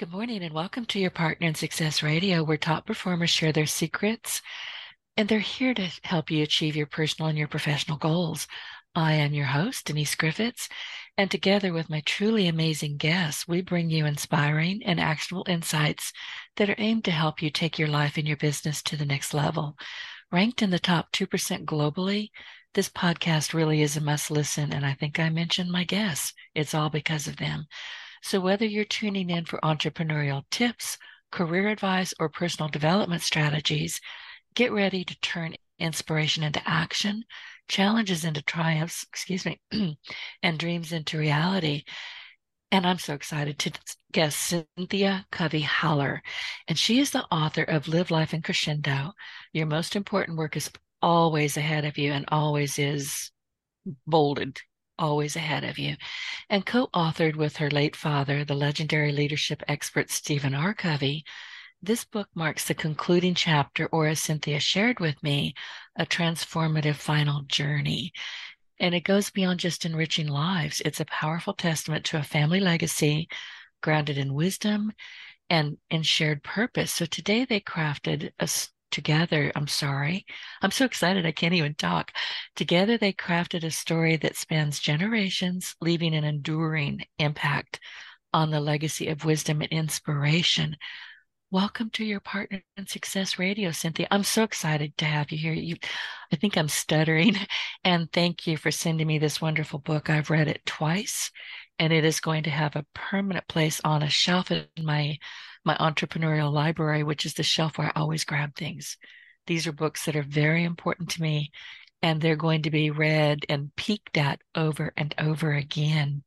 Good morning and welcome to your Partner in Success Radio, where top performers share their secrets and they're here to help you achieve your personal and your professional goals. I am your host, Denise Griffiths, and together with my truly amazing guests, we bring you inspiring and actionable insights that are aimed to help you take your life and your business to the next level. Ranked in the top 2% globally, this podcast really is a must listen, and I think I mentioned my guests. It's all because of them. So, whether you're tuning in for entrepreneurial tips, career advice, or personal development strategies, get ready to turn inspiration into action, challenges into triumphs, excuse me, and dreams into reality. And I'm so excited to guest Cynthia Covey Haller. And she is the author of Live Life in Crescendo. Your most important work is always ahead of you and always is bolded always ahead of you, and co authored with her late father, the legendary leadership expert Stephen R. Covey. This book marks the concluding chapter, or as Cynthia shared with me, a transformative final journey. And it goes beyond just enriching lives. It's a powerful testament to a family legacy grounded in wisdom and in shared purpose. So today they crafted a together, I'm sorry, I'm so excited I can't even talk. Together, they crafted a story that spans generations, leaving an enduring impact on the legacy of wisdom and inspiration. Welcome to your Partner in Success Radio, Cynthia. I'm so excited to have you here. You, I think I'm stuttering. And thank you for sending me this wonderful book. I've read it twice, and it is going to have a permanent place on a shelf in my my entrepreneurial library, which is the shelf where I always grab things. These are books that are very important to me, and they're going to be read and peeked at over and over again.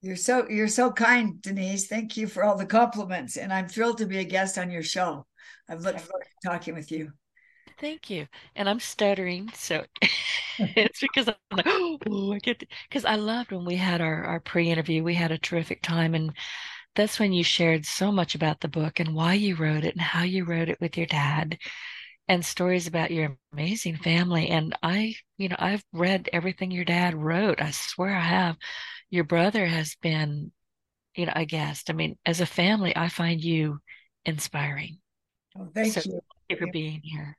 You're so you're so kind, Denise. Thank you for all the compliments, and I'm thrilled to be a guest on your show. I've looked forward to talking with you. Thank you. And I'm stuttering, so it's because I'm like, oh, I get because I loved when we had our our pre-interview. We had a terrific time, and that's when you shared so much about the book and why you wrote it and how you wrote it with your dad and stories about your amazing family. And I, you know, I've read everything your dad wrote. I swear I have. Your brother has been, you know, a guest. I mean, as a family, I find you inspiring. Oh, thank so you. Thank you for being here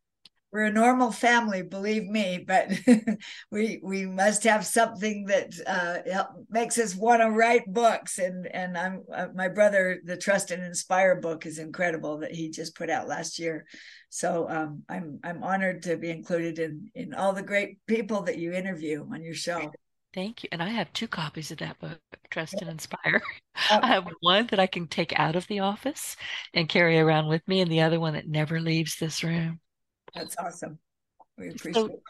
we're a normal family, believe me, but we we must have something that uh, makes us want to write books. And and I'm uh, my brother, the Trust and Inspire book is incredible that he just put out last year. So um, I'm I'm honored to be included in in all the great people that you interview on your show. Thank you. And I have two copies of that book, Trust and Inspire. Oh. I have one that I can take out of the office and carry around with me, and the other one that never leaves this room. That's awesome. We appreciate so, it.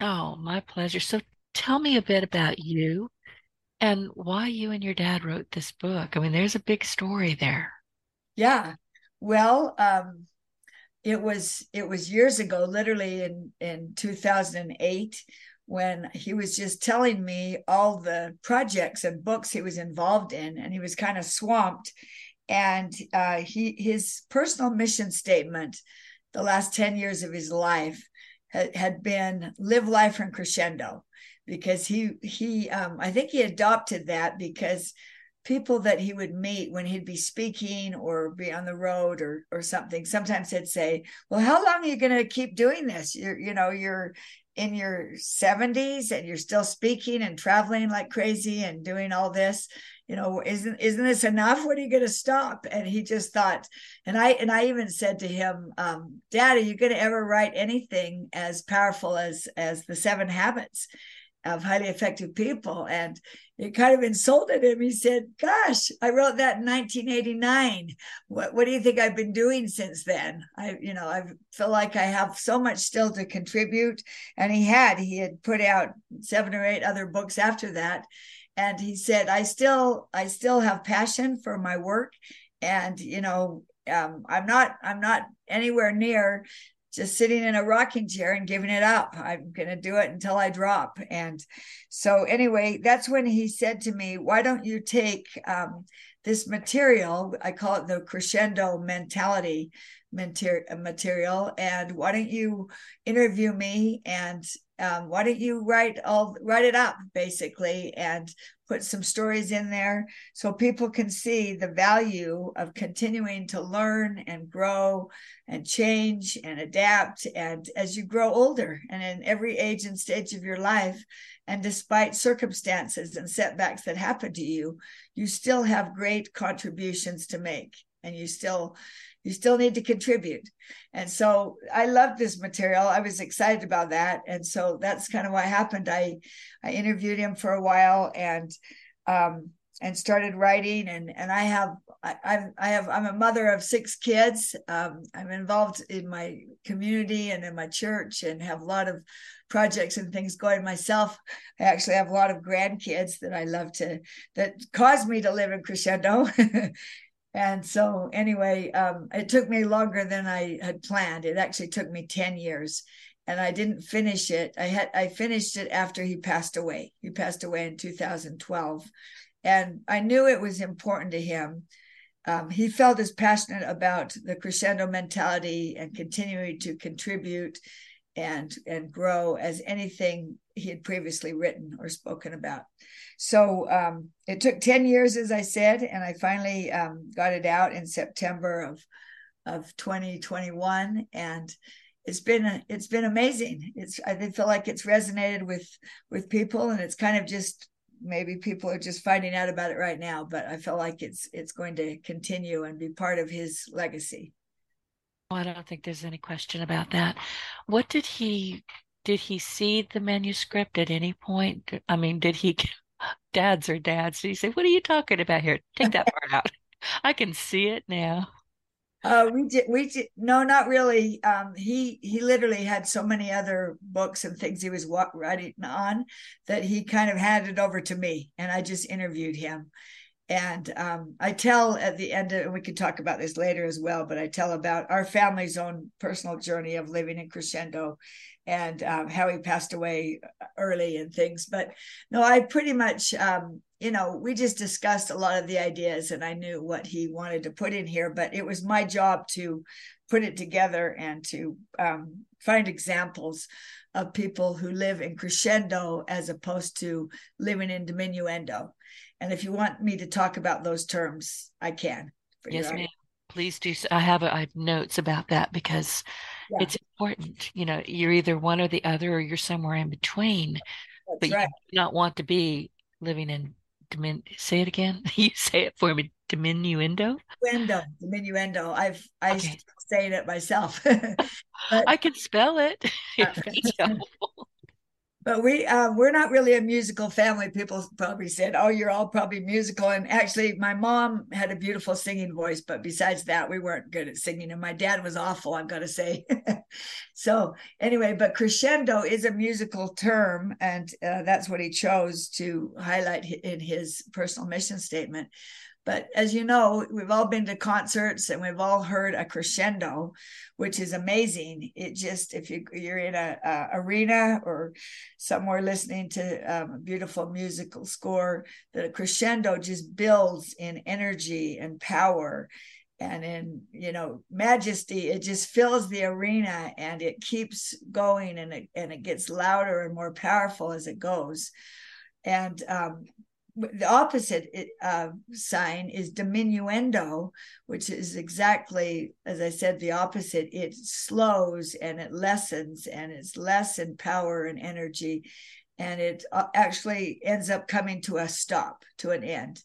Oh, my pleasure. So tell me a bit about you and why you and your dad wrote this book. I mean, there's a big story there. Yeah. Well, um, it was it was years ago, literally in in 2008, when he was just telling me all the projects and books he was involved in, and he was kind of swamped. And uh, he his personal mission statement the last 10 years of his life had, had been live life in crescendo because he he um, I think he adopted that because people that he would meet when he'd be speaking or be on the road or or something sometimes they'd say well how long are you going to keep doing this? You're you know you're in your 70s and you're still speaking and traveling like crazy and doing all this you know isn't isn't this enough? When are you going to stop? And he just thought and i and i even said to him um, dad are you going to ever write anything as powerful as as the seven habits of highly effective people? And it kind of insulted him. He said gosh i wrote that in 1989 what, what do you think i've been doing since then? I you know i feel like i have so much still to contribute. And he had he had put out seven or eight other books after that and he said i still i still have passion for my work and you know um, I'm not I'm not anywhere near just sitting in a rocking chair and giving it up. I'm going to do it until I drop. And so, anyway, that's when he said to me, Why don't you take um, this material? I call it the crescendo mentality material. And why don't you interview me and um, why don't you write all write it up basically and put some stories in there so people can see the value of continuing to learn and grow and change and adapt and as you grow older and in every age and stage of your life and despite circumstances and setbacks that happen to you you still have great contributions to make and you still you still need to contribute. And so i loved this material. I was excited about that. And so that's kind of what happened. I i interviewed him for a while and um and started writing. And and i have I'm, i have i'm a mother of six kids. Um i'm involved in my community and in my church and have a lot of projects and things going myself. I actually have a lot of grandkids that i love to that caused me to live in crescendo and so anyway um, it took me longer than i had planned. It actually took me 10 years and i didn't finish it. I had i finished it after he passed away. He passed away in 2012 and i knew it was important to him. Um, he felt as passionate about the crescendo mentality and continuing to contribute and and grow as anything he had previously written or spoken about so um, it took 10 years, as I said, and I finally um, got it out in September of, of 2021. And it's been it's been amazing. It's I feel like it's resonated with with people, and it's kind of just maybe people are just finding out about it right now. But I feel like it's it's going to continue and be part of his legacy. I don't think there's any question about that. What did he did he see the manuscript at any point? I mean, did he dads or dads. So you say, what are you talking about here? Take that part out. I can see it now. Uh, we did. We did. No, not really. Um, he he literally had so many other books and things he was writing on that he kind of handed over to me, and I just interviewed him. And um, I tell at the end, of, we can talk about this later as well. But I tell about our family's own personal journey of living in crescendo, and um, how he passed away early and things. But no, I pretty much, um, you know, we just discussed a lot of the ideas and I knew what he wanted to put in here, but it was my job to put it together and to um, find examples of people who live in crescendo as opposed to living in diminuendo. And if you want me to talk about those terms, I can. Yes, ma'am. Please do. I have, I have notes about that because yeah. it's important. You know, you're either one or the other, or you're somewhere in between. That's but right. you do not want to be living in dimin. Say it again. you say it for me. Diminuendo. Diminuendo. Diminuendo. I've I okay. saying it myself. but, I can spell it. but we uh, we're not really a musical family. People probably said, "Oh, you're all probably musical." And actually, my mom had a beautiful singing voice, but besides that, we weren't good at singing. And my dad was awful, I've got to say. so anyway, but crescendo is a musical term, and uh, that's what he chose to highlight in his personal mission statement. But as you know, we've all been to concerts and we've all heard a crescendo, which is amazing. It just, if you, you're in a, a arena or somewhere listening to um, a beautiful musical score, the crescendo just builds in energy and power and in you know majesty it just fills the arena and it keeps going and it, and it gets louder and more powerful as it goes and um, the opposite uh, sign is diminuendo, which is exactly, as I said, the opposite. It slows and it lessens and it's less in power and energy. And it uh, actually ends up coming to a stop, to an end.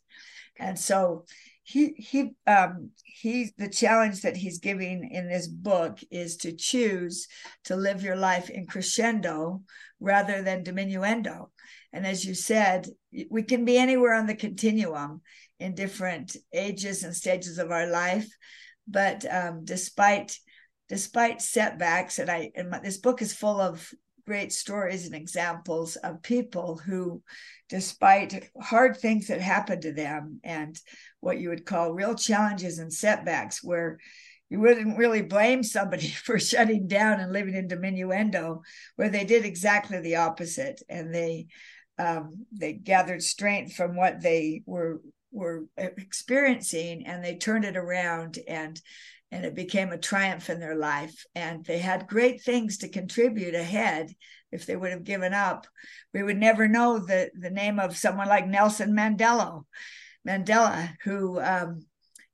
And so he he um he the challenge that he's giving in this book is to choose to live your life in crescendo rather than diminuendo and as you said, we can be anywhere on the continuum in different ages and stages of our life. But um, despite despite setbacks, and I and my, this book is full of great stories and examples of people who, despite hard things that happened to them and what you would call real challenges and setbacks, where you wouldn't really blame somebody for shutting down and living in diminuendo, where they did exactly the opposite and they um, they gathered strength from what they were were experiencing and they turned it around and and it became a triumph in their life. And they had great things to contribute ahead if they would have given up. We would never know the the name of someone like nelson mandela mandela who um,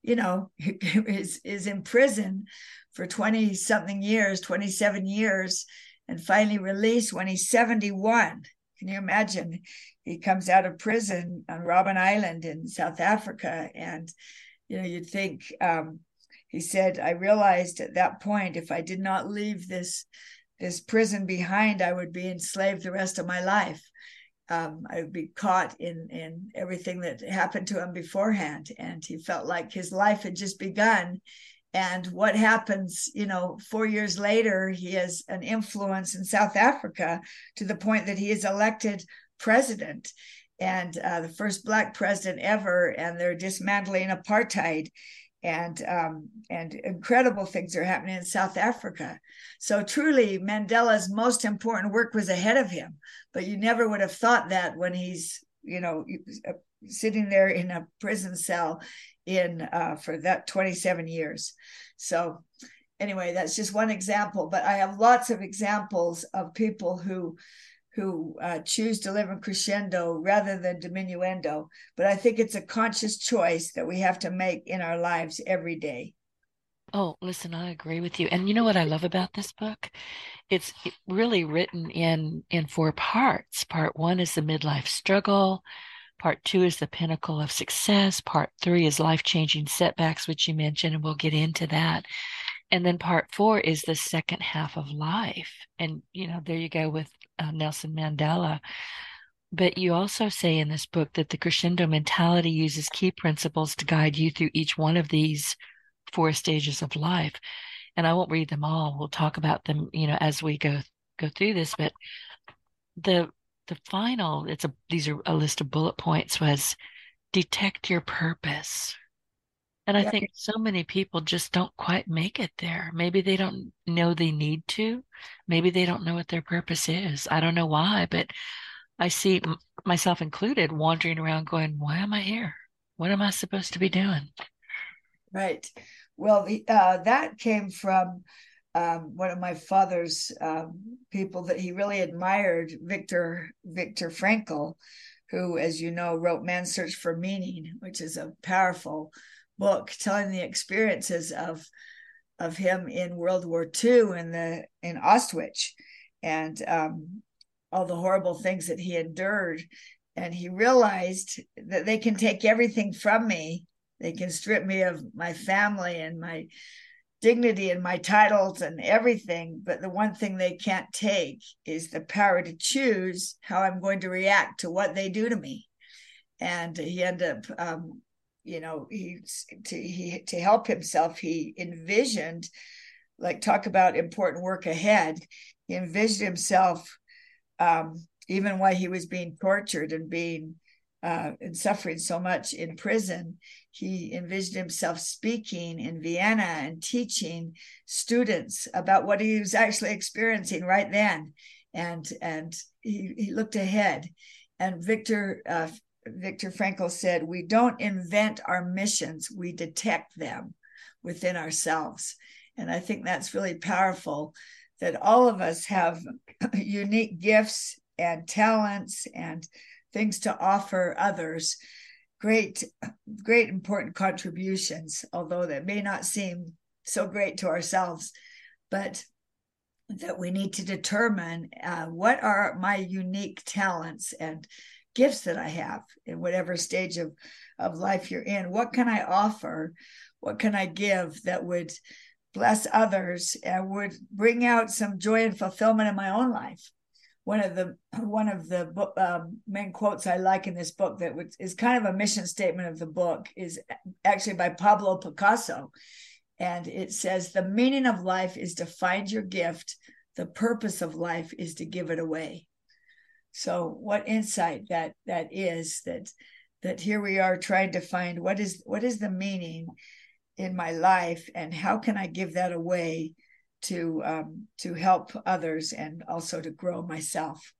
you know is is in prison for 20 something years 27 years and finally released when he's 71 can you imagine he comes out of prison on robben island in south africa and you know you'd think um, he said, I realized at that point if I did not leave this this prison behind, I would be enslaved the rest of my life. Um, I would be caught in in everything that happened to him beforehand, and he felt like his life had just begun. And what happens, you know, four years later, he has an influence in South Africa to the point that he is elected president. And uh, the first black president ever, and they're dismantling apartheid. And um, and incredible things are happening in South Africa. So truly, Mandela's most important work was ahead of him, but you never would have thought that when he's you know uh, sitting there in a prison cell in uh, for that 27 years. So anyway, that's just one example, but I have lots of examples of people who who uh, choose to live in crescendo rather than diminuendo. But I think it's a conscious choice that we have to make in our lives every day. Oh, listen, I agree with you. And you know what I love about this book? It's really written in in four parts. Part 1 is the midlife struggle. Part 2 is the pinnacle of success. Part 3 is life-changing setbacks which you mentioned and we'll get into that. And then part 4 is the second half of life. And you know, there you go with uh, Nelson Mandela. But you also say in this book that the crescendo mentality uses key principles to guide you through each one of these four stages of life. And I won't read them all. We'll talk about them, you know, as we go go through this. But the the final, it's a these are a list of bullet points was detect your purpose. And I think so many people just don't quite make it there. Maybe they don't know they need to. Maybe they don't know what their purpose is. I don't know why, but I see myself included wandering around going, why am I here? What am I supposed to be doing? Right. Well, the, uh, that came from um, one of my father's um, people that he really admired, Victor Viktor Frankl, who, as you know, wrote Man's Search for Meaning, which is a powerful book telling the experiences of of him in World War II in the in Auschwitz and um, all the horrible things that he endured. And he realized that they can take everything from me. They can strip me of my family and my dignity and my titles and everything. But the one thing they can't take is the power to choose how I'm going to react to what they do to me. And he ended up um, you know he to he to help himself he envisioned like talk about important work ahead he envisioned himself um, even while he was being tortured and being uh, and suffering so much in prison he envisioned himself speaking in vienna and teaching students about what he was actually experiencing right then and and he, he looked ahead and Viktor uh, Viktor Frankl said, we don't invent our missions, we detect them within ourselves. And I think that's really powerful that all of us have unique gifts and talents and things to offer others. Great, great, important contributions, although that may not seem so great to ourselves, but that we need to determine uh, what are my unique talents and gifts that I have in whatever stage of, of life you're in. What can I offer? What can I give that would bless others and would bring out some joy and fulfillment in my own life? One of the one of the um, main quotes I like in this book that is kind of a mission statement of the book is actually by Pablo Picasso, and it says the meaning of life is to find your gift, the purpose of life is to give it away. So what insight that that is that that here we are trying to find what is what is the meaning in my life and how can I give that away to um, to help others and also to grow myself.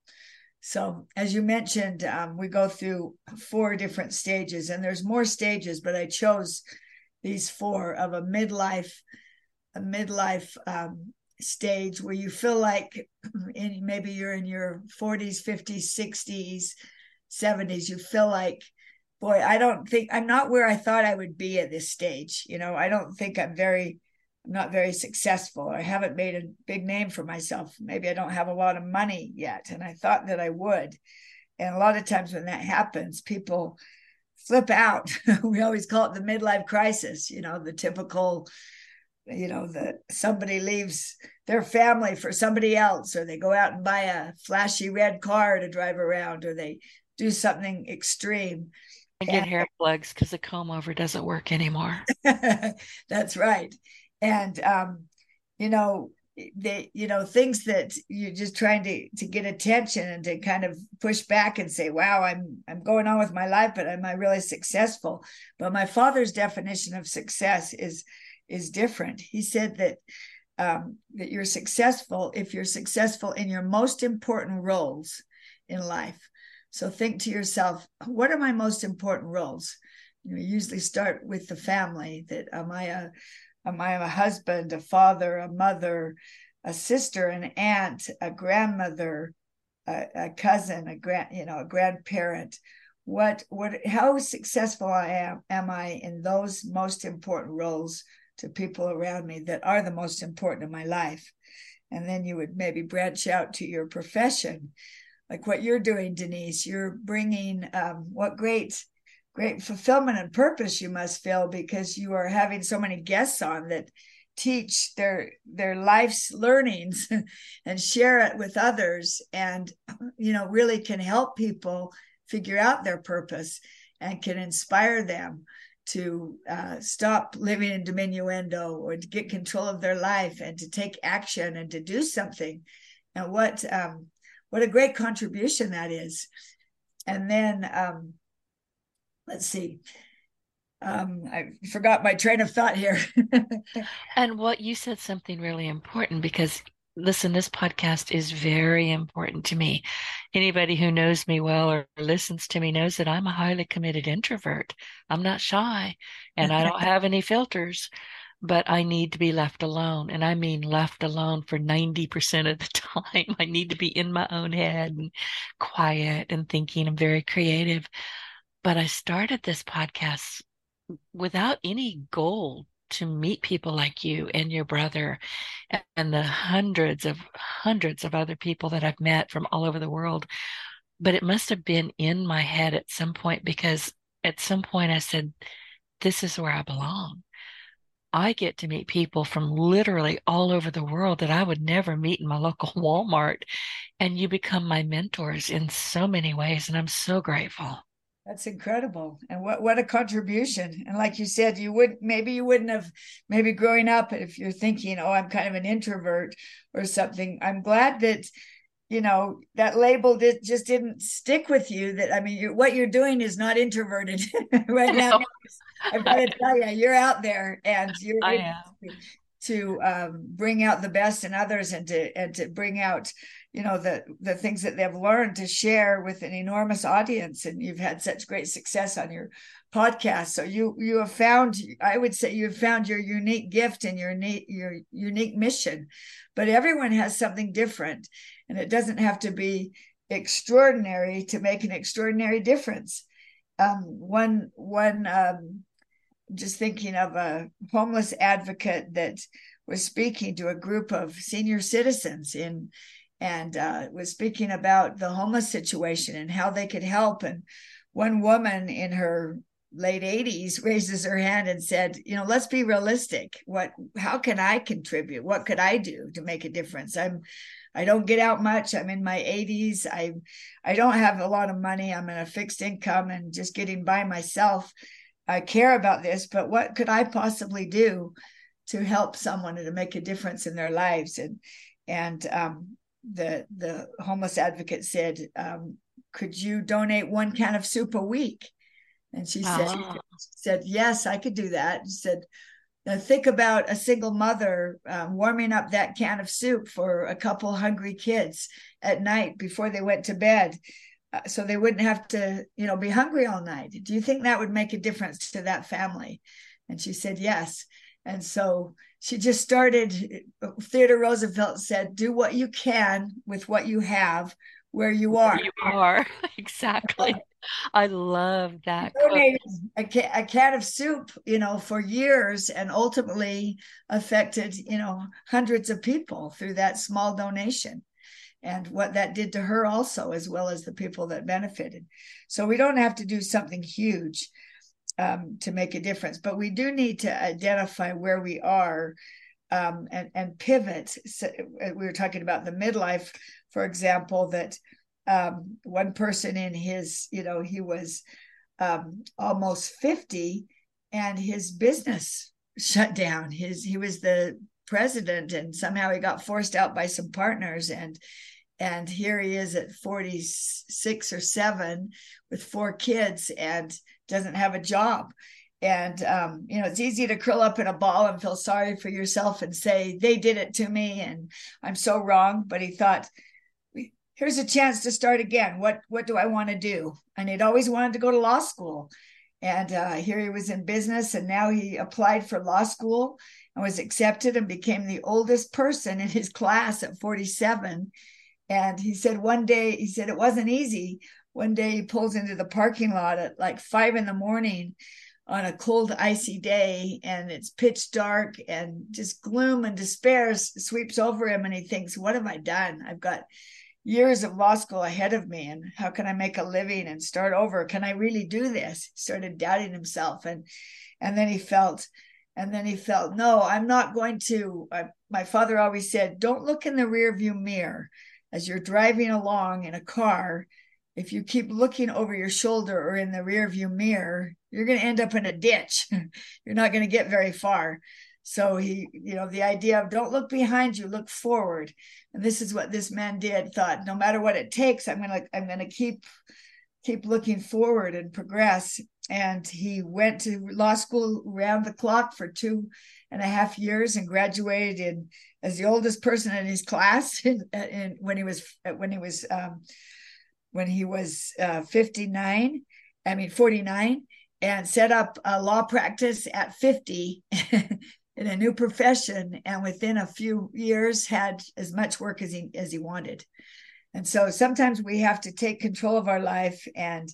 So, as you mentioned, um, we go through four different stages, and there's more stages, but I chose these four of a midlife, a midlife um, stage where you feel like in, maybe you're in your 40s, 50s, 60s, 70s. You feel like, boy, I don't think I'm not where I thought I would be at this stage. You know, I don't think I'm very not very successful. I haven't made a big name for myself. Maybe I don't have a lot of money yet. And I thought that I would. And a lot of times when that happens, people flip out. we always call it the midlife crisis, you know, the typical, you know, that somebody leaves their family for somebody else, or they go out and buy a flashy red car to drive around, or they do something extreme. And get hair plugs because the comb over doesn't work anymore. That's right and um, you know they you know things that you're just trying to to get attention and to kind of push back and say wow i'm i'm going on with my life but am i really successful? But my father's definition of success is is different. He said that um, that you're successful if you're successful in your most important roles in life. So think to yourself what are my most important roles? You know, usually start with the family that am i a um, I a husband, a father, a mother, a sister, an aunt, a grandmother, a, a cousin, a grand, you know, a grandparent. What, what, how successful I am, am I in those most important roles to people around me that are the most important in my life? And then you would maybe branch out to your profession, like what you're doing, Denise. You're bringing um, what great great fulfillment and purpose you must feel because you are having so many guests on that teach their their life's learnings and share it with others and you know really can help people figure out their purpose and can inspire them to uh, stop living in diminuendo or to get control of their life and to take action and to do something. And what um, what a great contribution that is. And then um, let's see um, I forgot my train of thought here. and what you said something really important because listen, this podcast is very important to me. Anybody who knows me well or listens to me knows that I'm a highly committed introvert. I'm not shy and I don't have any filters, but I need to be left alone. And I mean left alone for 90% of the time. I need to be in my own head and quiet and thinking. I'm very creative. But I started this podcast without any goal to meet people like you and your brother and the hundreds of hundreds of other people that I've met from all over the world. But it must have been in my head at some point because at some point I said, This is where I belong. I get to meet people from literally all over the world that I would never meet in my local Walmart. And you become my mentors in so many ways. And I'm so grateful. That's incredible. And what what a contribution. And like you said, you would maybe you wouldn't have maybe growing up if you're thinking, "Oh, I'm kind of an introvert or something." I'm glad that you know that label did, just didn't stick with you that i mean you, what you're doing is not introverted right now i've got to tell you you're out there and you're to um, bring out the best in others and to and to bring out you know the the things that they've learned to share with an enormous audience and you've had such great success on your podcast. So you you have found i would say you've found your unique gift and your unique your unique mission. But everyone has something different and it doesn't have to be extraordinary to make an extraordinary difference. Um, one one um, just thinking of a homeless advocate that was speaking to a group of senior citizens in and uh, was speaking about the homeless situation and how they could help. And one woman in her late 80s raises her hand and said, "You know, let's be realistic. What? How can I contribute? What could I do to make a difference? I'm." I don't get out much. I'm in my 80s. I I don't have a lot of money. I'm in a fixed income and just getting by myself. I care about this, but what could I possibly do to help someone and to make a difference in their lives? And and um, the the homeless advocate said, um, "Could you donate one can of soup a week?" And she said, oh. said, yes, I could do that. She said, think about a single mother um, warming up that can of soup for a couple hungry kids at night before they went to bed uh, so they wouldn't have to you know be hungry all night do you think that would make a difference to that family and she said yes and so she just started theodore roosevelt said do what you can with what you have where you are where you are exactly I love that. A, a can of soup, you know, for years and ultimately affected, you know, hundreds of people through that small donation and what that did to her also, as well as the people that benefited. So we don't have to do something huge um, to make a difference, but we do need to identify where we are um, and, and pivot. So uh, we were talking about the midlife, for example, that um, one person in his, you know, he was um, almost 50 and his business shut down. His he was the president and somehow he got forced out by some partners and and here he is at 46 or 7 with four kids and doesn't have a job and um, you know it's easy to curl up in a ball and feel sorry for yourself and say they did it to me and i'm so wrong but he thought here's a chance to start again. What what do I want to do? And he'd always wanted to go to law school. And uh, here he was in business, and now he applied for law school and was accepted and became the oldest person in his class at 47. And he said one day, he said it wasn't easy. One day he pulls into the parking lot at like five in the morning on a cold, icy day, and it's pitch dark, and just gloom and despair sweeps over him. And he thinks, What have I done? I've got years of law school ahead of me and how can i make a living and start over can i really do this he started doubting himself and and then he felt and then he felt no i'm not going to I, my father always said don't look in the rear view mirror as you're driving along in a car if you keep looking over your shoulder or in the rear view mirror you're going to end up in a ditch you're not going to get very far so he, you know, the idea of don't look behind you, look forward. And this is what this man did, thought no matter what it takes, I'm gonna, I'm gonna keep keep looking forward and progress. And he went to law school round the clock for two and a half years and graduated in as the oldest person in his class in, in when he was when he was um, when he was uh, 59 i mean 49 and set up a law practice at 50 in a new profession and within a few years had as much work as he as he wanted. And so sometimes we have to take control of our life and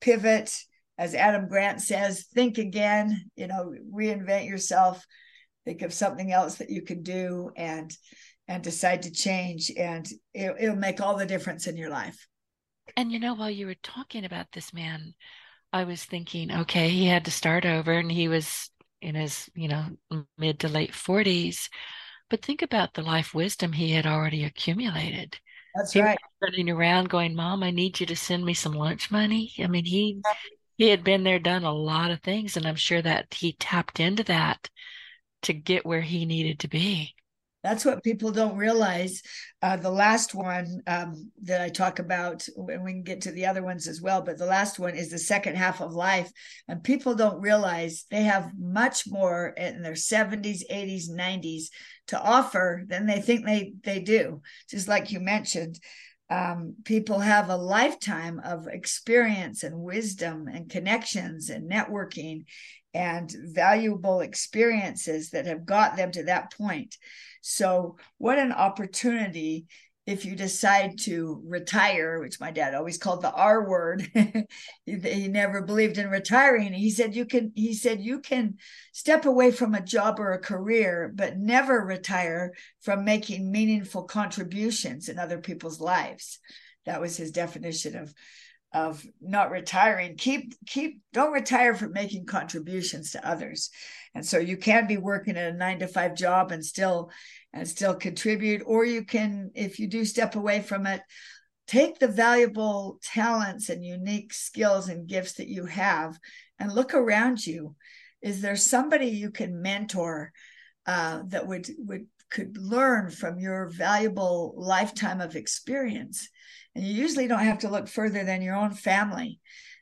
pivot. As adam grant says think again. You know reinvent yourself. Think of something else that you can do and and decide to change and it, it'll make all the difference in your life and you know while you were talking about this man i was thinking okay he had to start over and he was in his, you know, mid to late 40s. But think about the life wisdom he had already accumulated. That's he right. running around going, Mom, I need you to send me some lunch money. I mean, he he had been there, done a lot of things, and I'm sure that he tapped into that to get where he needed to be. That's what people don't realize. Uh, the last one um, that I talk about, and we can get to the other ones as well, but the last one is the second half of life. And people don't realize they have much more in their 70s, 80s, 90s to offer than they think they, they do. Just like you mentioned, um, people have a lifetime of experience and wisdom and connections and networking and valuable experiences that have got them to that point. So, what an opportunity if you decide to retire, which my dad always called the R word. he, he never believed in retiring. He said you can he said you can step away from a job or a career but never retire from making meaningful contributions in other people's lives. That was his definition of of not retiring keep keep don't retire from making contributions to others and so you can be working at a 9 to 5 job and still and still contribute or you can if you do step away from it take the valuable talents and unique skills and gifts that you have and look around you is there somebody you can mentor uh, that would would could learn from your valuable lifetime of experience. And you usually don't have to look further than your own family.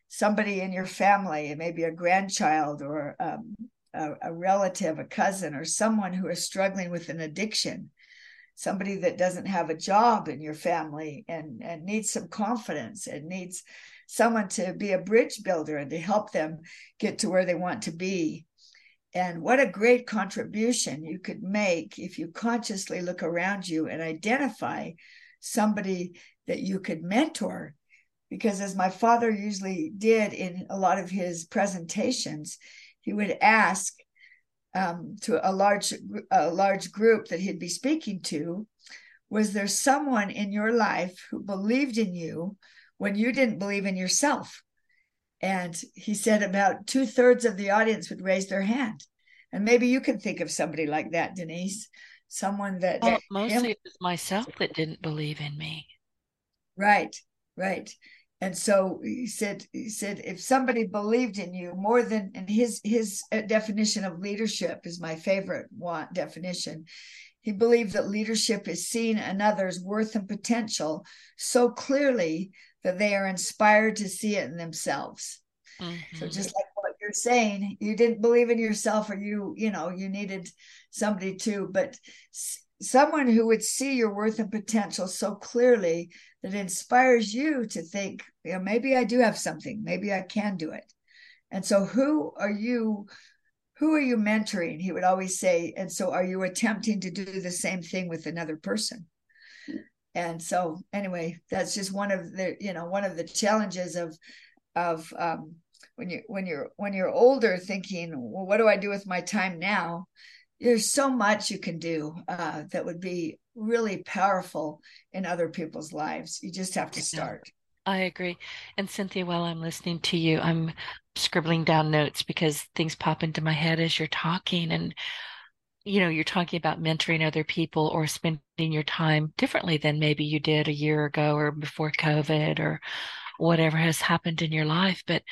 Somebody in your family, maybe a grandchild or um, a, a relative, a cousin, or someone who is struggling with an addiction, somebody that doesn't have a job in your family and, and needs some confidence and needs someone to be a bridge builder and to help them get to where they want to be. And what a great contribution you could make if you consciously look around you and identify somebody that you could mentor. Because as my father usually did in a lot of his presentations, he would ask um, to a large a large group that he'd be speaking to, was there someone in your life who believed in you when you didn't believe in yourself? And he said about two thirds of the audience would raise their hand. And maybe you can think of somebody like that, Denise, someone that. Well, mostly it was myself that didn't believe in me. Right, right. And so he said, he said, if somebody believed in you more than, and his his uh, definition of leadership is my favorite one definition. He believed that leadership is seeing another's worth and potential so clearly that they are inspired to see it in themselves. Mm-hmm. So just like what you're saying, you didn't believe in yourself, or you, you know, you needed somebody to, but someone who would see your worth and potential so clearly that inspires you to think, you know, maybe I do have something, maybe I can do it. And so, who are you? Who are you mentoring? He would always say. And so, are you attempting to do the same thing with another person? And so, anyway, that's just one of the, you know, one of the challenges of, of um, when you when you're when you're older, thinking, well, what do I do with my time now? There's so much you can do uh, that would be really powerful in other people's lives. You just have to start. I agree. And Cynthia, while I'm listening to you, I'm scribbling down notes because things pop into my head as you're talking. And, you know, you're talking about mentoring other people or spending your time differently than maybe you did a year ago or before COVID or whatever has happened in your life. But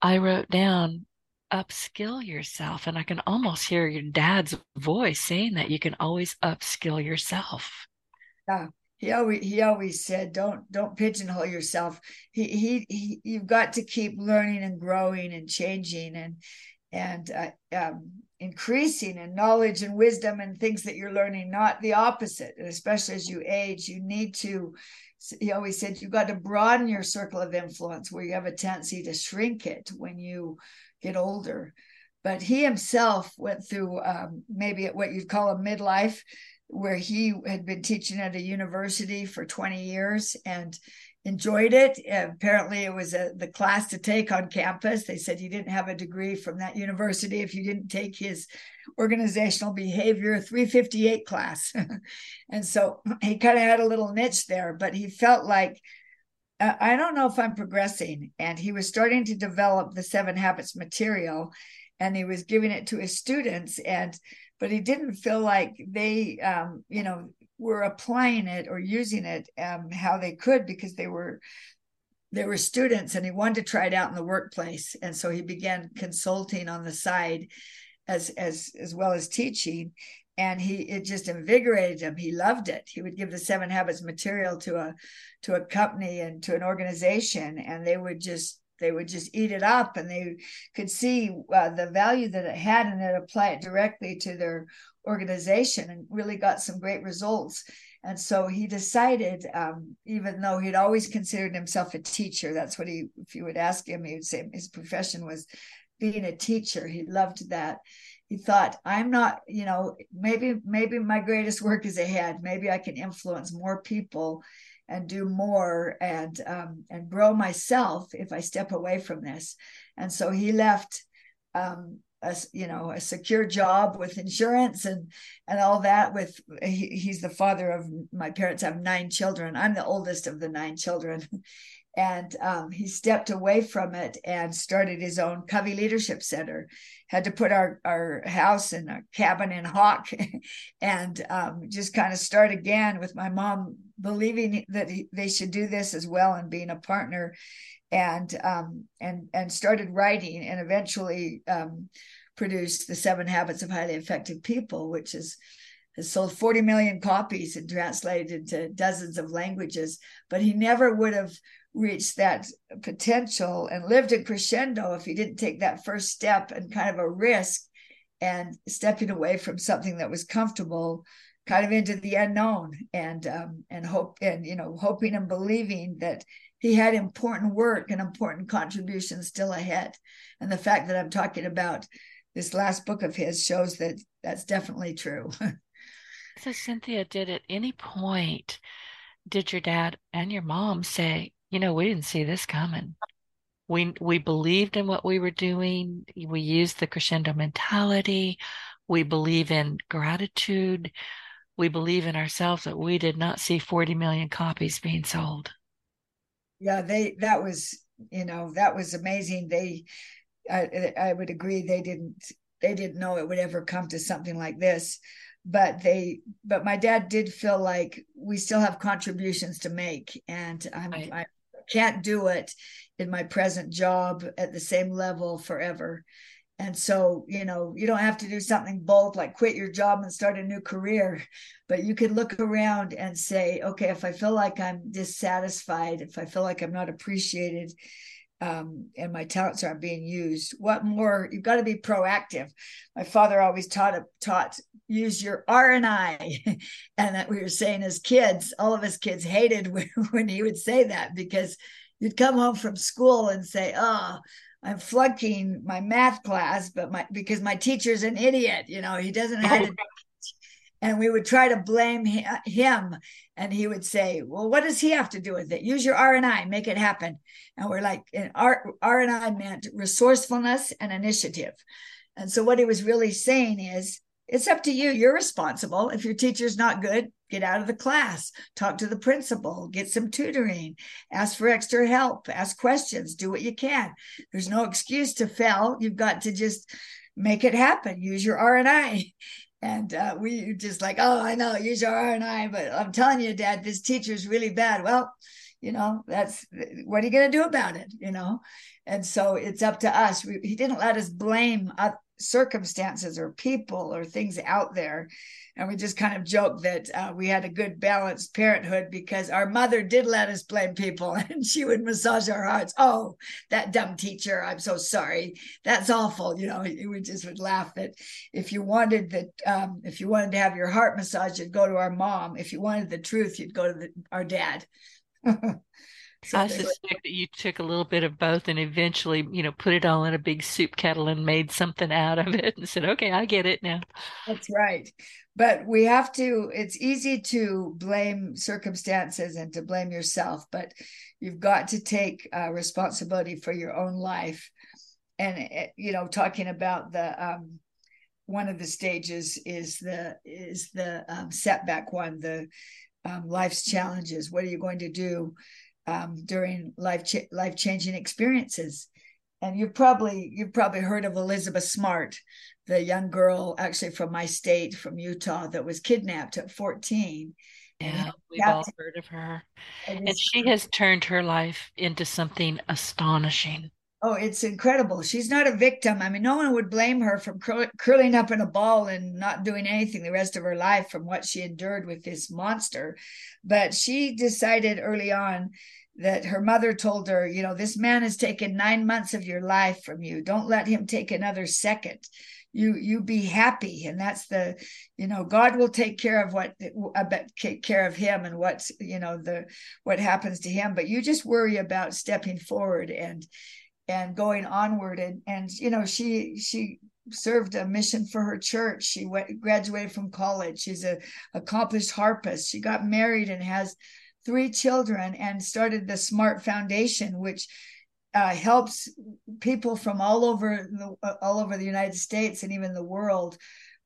I wrote down upskill yourself. And I can almost hear your dad's voice saying that you can always upskill yourself. Yeah. He always he always said, "Don't don't pigeonhole yourself." He he, he you've got to keep learning and growing and changing and and uh, um, increasing in knowledge and wisdom and things that you're learning, not the opposite. And especially as you age, you need to. He always said you've got to broaden your circle of influence, where you have a tendency to shrink it when you get older. But he himself went through um, maybe what you'd call a midlife, where he had been teaching at a university for 20 years and enjoyed it. apparently, it was a, the class to take on campus. They said you didn't have a degree from that university if you didn't take his organizational behavior 358 class. and so he kind of had a little niche there, but he felt like I don't know if I'm progressing. And he was starting to develop the Seven Habits material and he was giving it to his students. And, but he didn't feel like they, um, you know, were applying it or using it um, how they could because they were they were students and he wanted to try it out in the workplace. And so he began consulting on the side as as as well as teaching. And he it just invigorated him. He loved it. He would give the seven habits material to a to a company and to an organization and they would just they would just eat it up and they could see uh, the value that it had and then apply it directly to their organization and really got some great results. And so he decided um, even though he'd always considered himself a teacher that's what he if you would ask him he would say his profession was being a teacher. He loved that. He thought i'm not you know maybe maybe my greatest work is ahead. Maybe i can influence more people and do more and um, and grow myself if i step away from this. And so he left um, a you know a secure job with insurance and and all that with he, he's the father of my parents have nine children. I'm the oldest of the nine children. And um, he stepped away from it and started his own Covey Leadership Center. Had to put our our house and a cabin in hock, and um, just kind of start again with my mom believing that he, they should do this as well and being a partner, and um, and and started writing and eventually um, produced the Seven Habits of Highly Effective People, which is has sold 40 million copies and translated into dozens of languages, but he never would have reached that potential and lived in crescendo if he didn't take that first step and kind of a risk and stepping away from something that was comfortable kind of into the unknown and um, and hope and you know hoping and believing that he had important work and important contributions still ahead. And the fact that i'm talking about this last book of his shows that that's definitely true. So cynthia did at any point did your dad and your mom say you know we didn't see this coming. We we believed in what we were doing. We used the crescendo mentality. We believe in gratitude we believe in ourselves that we did not see 40 million copies being sold. Yeah they that was you know that was amazing. They i i would agree they didn't they didn't know it would ever come to something like this but they but my dad did feel like we still have contributions to make and i'm i can't do it in my present job at the same level forever. And so, you know, you don't have to do something bold like quit your job and start a new career, but you can look around and say, okay, if I feel like I'm dissatisfied, if I feel like I'm not appreciated, um, and my talents aren't being used, what more? You've got to be proactive. My father always taught taught use your R and I, and that we were saying as kids, all of us kids hated when, when he would say that because you'd come home from school and say, "Oh, I'm flunking my math class, but my because my teacher's an idiot. You know, he doesn't have to." Oh. And we would try to blame him, and he would say, "Well, what does he have to do with it? Use your R and I, make it happen." And we're like, R R and I meant resourcefulness and initiative. And so what he was really saying is, it's up to you. You're responsible. If your teacher's not good, get out of the class, talk to the principal, get some tutoring, ask for extra help, ask questions, do what you can. There's no excuse to fail. You've got to just make it happen. Use your R and I. And uh, we just like, oh, I know, use your R and I, but I'm telling you, Dad, this teacher's really bad. Well, you know, that's what are you going to do about it? You know, and so it's up to us. We, he didn't let us blame circumstances or people or things out there. And we just kind of joked that uh, we had a good balanced parenthood because our mother did let us blame people and she would massage our hearts. Oh, that dumb teacher. I'm so sorry. That's awful. You know, we just would laugh that if you wanted that, um, if you wanted to have your heart massaged, you'd go to our mom. If you wanted the truth, you'd go to the, our dad. So I suspect that you took a little bit of both and eventually, you know, put it all in a big soup kettle and made something out of it and said, okay, I get it now. That's right. But we have to, it's easy to blame circumstances and to blame yourself, but you've got to take uh, responsibility for your own life. And, eh, you know, talking about the, um, one of the stages is the is the um, setback one the um, life's challenges what are you going to do um, during life ch- life changing experiences. And you've probably you've probably heard of Elizabeth Smart, the young girl actually from my state, from Utah, that was kidnapped at 14. Yeah, we've all heard of her. And she has turned her life into something astonishing. Oh, it's incredible. She's not a victim. I mean, no one would blame her cur- curling up in a ball and not doing anything the rest of her life from what she endured with this monster. But she decided early on that her mother told her, you know, this man has taken nine months of your life from you. Don't let him take another second. You you be happy, and that's the, you know, God will take care of what uh, take care of him and what's you know the what happens to him. But you just worry about stepping forward and and going onward. And and you know she she served a mission for her church. She went graduated from college. She's a accomplished harpist. She got married and has three children and started the smart foundation which uh, helps people from all over the all over the united states and even the world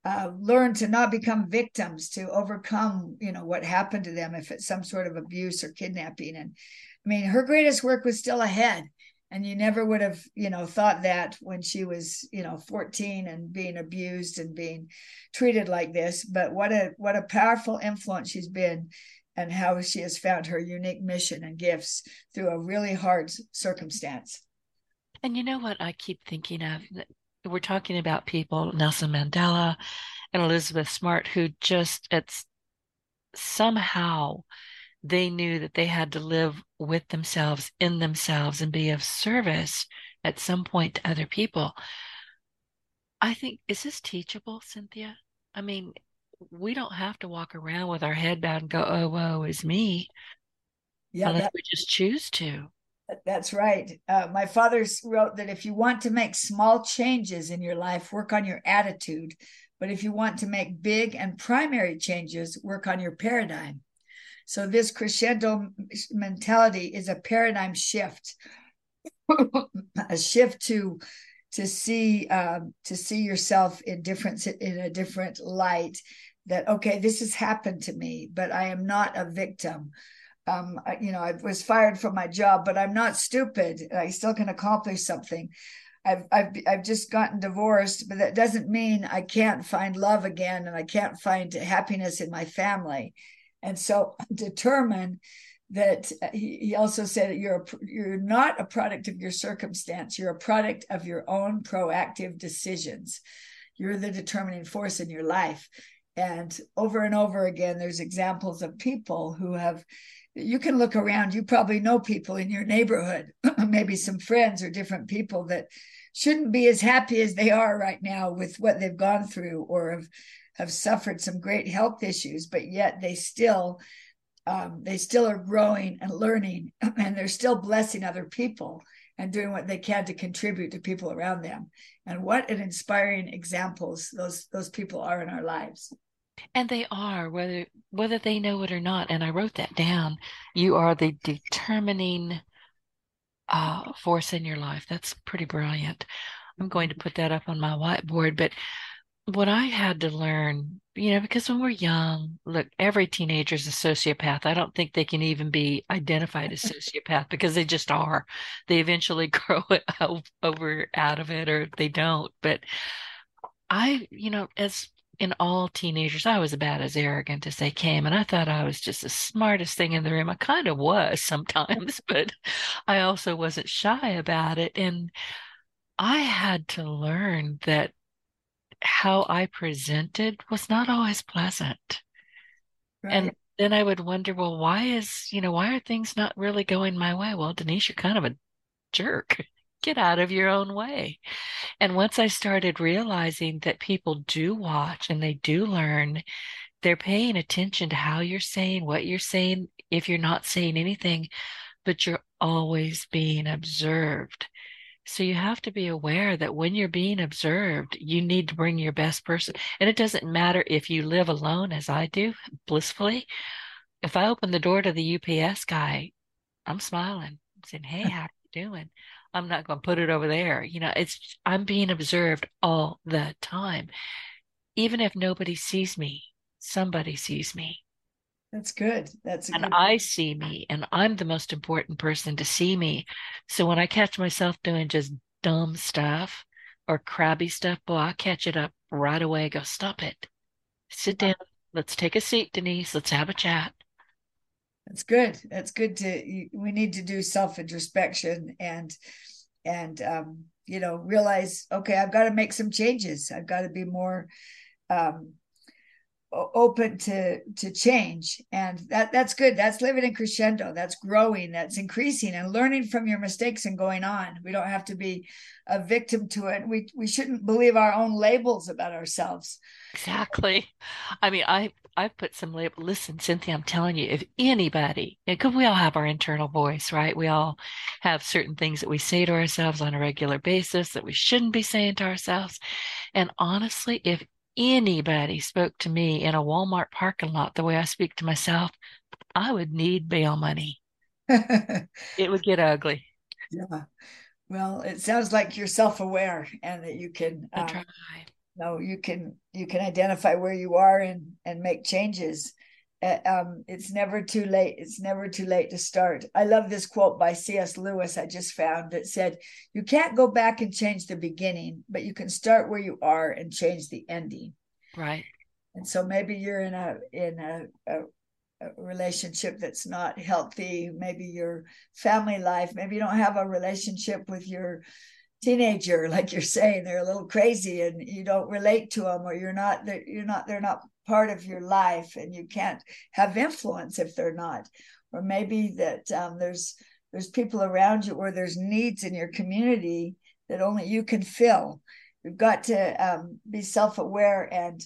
uh, learn to not become victims to overcome you know what happened to them if it's some sort of abuse or kidnapping. And i mean her greatest work was still ahead and you never would have you know thought that when she was you know 14 and being abused and being treated like this. But what a what a powerful influence she's been and how she has found her unique mission and gifts through a really hard circumstance. And you know what i keep thinking of? We're talking about people nelson mandela and Elizabeth Smart, who just it's somehow they knew that they had to live with themselves, in themselves, and be of service at some point to other people. I think, is this teachable, Cynthia? I mean, we don't have to walk around with our head bowed and go, oh, woe is me. Yeah, unless that, we just choose to. That's right. Uh, my father wrote that if you want to make small changes in your life, work on your attitude. But if you want to make big and primary changes, work on your paradigm. So this crescendo mentality is a paradigm shift, a shift to to see um, to see yourself in different in a different light. That okay, this has happened to me, but I am not a victim. Um, you know, I was fired from my job, but I'm not stupid. I still can accomplish something. I've, I've I've just gotten divorced, but that doesn't mean I can't find love again and I can't find happiness in my family. And so determine that uh, he, also said that you're a, you're not a product of your circumstance. You're a product of your own proactive decisions. You're the determining force in your life. And over and over again there's examples of people who have you can look around you probably know people in your neighborhood maybe some friends or different people that shouldn't be as happy as they are right now with what they've gone through or have have suffered some great health issues, but yet they still um, they still are growing and learning, and they're still blessing other people and doing what they can to contribute to people around them. And what an inspiring examples those those people are in our lives. And they are, whether whether they know it or not. And I wrote that down. You are the determining uh, force in your life. That's pretty brilliant. I'm going to put that up on my whiteboard. But what I had to learn, you know, because when we're young, look, every teenager is a sociopath. I don't think they can even be identified as sociopath because they just are. They eventually grow it over out of it or they don't. But I, you know, as in all teenagers, I was about as arrogant as they came. And I thought I was just the smartest thing in the room. I kind of was sometimes, but I also wasn't shy about it. And I had to learn that how I presented was not always pleasant. Right. And then I would wonder, well, why is, you know, why are things not really going my way? Well, Denise, you're kind of a jerk. Get out of your own way. And once I started realizing that people do watch and they do learn, they're paying attention to how you're saying, what you're saying, if you're not saying anything, but you're always being observed. So you have to be aware that when you're being observed, you need to bring your best person. And it doesn't matter if you live alone as I do, blissfully. If I open the door to the UPS guy, I'm smiling, saying, Hey, how you doing? I'm not going to put it over there. You know, it's, I'm being observed all the time. Even if nobody sees me, somebody sees me. That's good. That's good. and good I see me, and I'm the most important person to see me. So when I catch myself doing just dumb stuff or crabby stuff, boy, I catch it up right away. Go stop it. Sit down. Let's take a seat, Denise. Let's have a chat. That's good. That's good to. We need to do self introspection and and um, you know realize. Okay, I've got to make some changes. I've got to be more. Um, open to to change. And that that's good. That's living in crescendo. That's growing. That's increasing and learning from your mistakes and going on. We don't have to be a victim to it. We we shouldn't believe our own labels about ourselves. Exactly. I mean i i put some label listen cynthia i'm telling you if anybody because we all have our internal voice right? We all have certain things that we say to ourselves on a regular basis that we shouldn't be saying to ourselves. And honestly if anybody spoke to me in a Walmart parking lot the way I speak to myself, I would need bail money. it would get ugly. Yeah. Well, it sounds like you're self-aware and that you can um, try. No, you can you can identify where you are and and make changes. Uh, um, it's never too late. It's never too late to start. I love this quote by C.S. Lewis I just found that said, You can't go back and change the beginning, but you can start where you are and change the ending. Right. And so maybe you're in a in a, a, a relationship that's not healthy, maybe your family life, maybe you don't have a relationship with your teenager, like you're saying, they're a little crazy and you don't relate to them or you're not, you're not, they're not part of your life and you can't have influence if they're not. Or maybe that um, there's, there's people around you or there's needs in your community that only you can fill. We've got to um, be self-aware and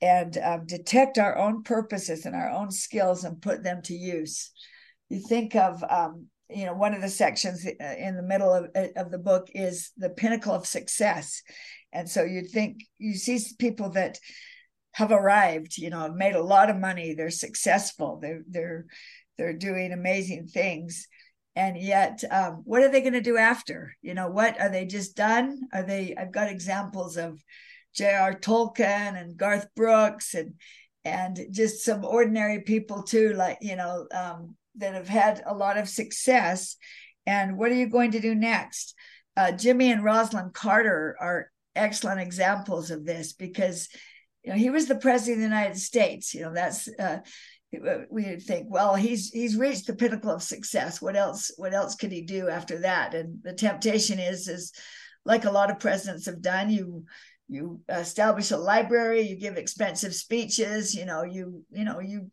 and um, detect our own purposes and our own skills and put them to use. You think of um, you know one of the sections uh, in the middle of, uh, of the book is the pinnacle of success and so you'd think you see people that have arrived you know have made a lot of money. They're successful. They're they're they're doing amazing things. And yet um, what are they going to do after? You know what are they just done? Are they i've got examples of j.r tolkien and garth brooks and and just some ordinary people too like you know um, that have had a lot of success. And what are you going to do next? Uh, Jimmy and Rosalynn Carter are excellent examples of this because know he was the president of the United States. You know that's uh, we think, well, he's he's reached the pinnacle of success. What else? What else could he do after that? And the temptation is is like a lot of presidents have done. You you establish a library, you give expensive speeches. You know you you know you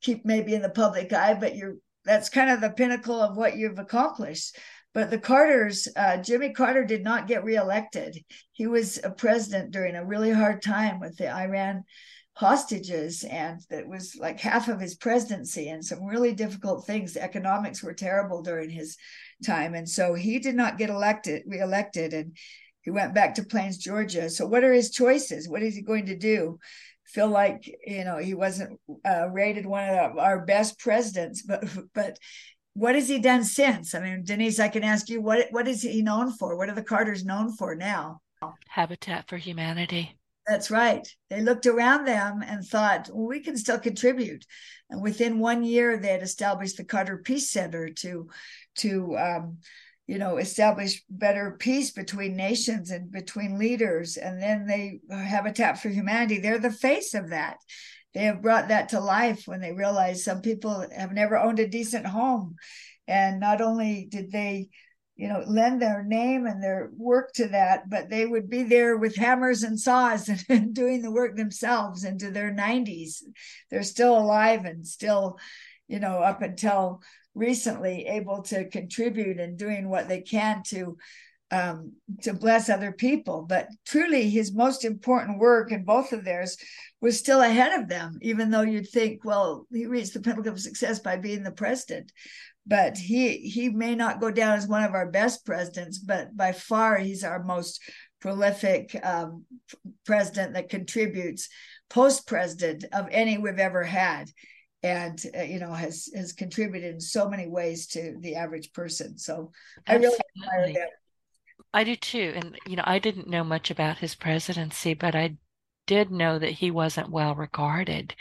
keep maybe in the public eye, but you're that's kind of the pinnacle of what you've accomplished. But the Carters, uh, Jimmy Carter did not get reelected. He was a president during a really hard time with the Iran hostages, and that was like half of his presidency and some really difficult things. The economics were terrible during his time, and so he did not get elected, reelected, and he went back to Plains, Georgia. So, what are his choices? What is he going to do? feel like you know he wasn't uh, rated one of our best presidents, but but what has he done since? I mean, Denise, I can ask you what what is he known for? What are the Carters known for now? Habitat for Humanity. That's right. They looked around them and thought, well, we can still contribute. And within one year, they had established the Carter Peace Center to to um, you know establish better peace between nations and between leaders and then they habitat for humanity they're the face of that they have brought that to life when they realize some people have never owned a decent home and not only did they you know lend their name and their work to that but they would be there with hammers and saws and doing the work themselves into their 90s they're still alive and still you know up until recently able to contribute and doing what they can to um, to bless other people. But truly, his most important work in both of theirs was still ahead of them, even though you'd think, well, he reached the pinnacle of success by being the president. But he he may not go down as one of our best presidents, but by far he's our most prolific um, president that contributes post president of any we've ever had and uh, you know has has contributed in so many ways to the average person so Absolutely. i really admire that i do too and you know i didn't know much about his presidency but i did know that he wasn't well regarded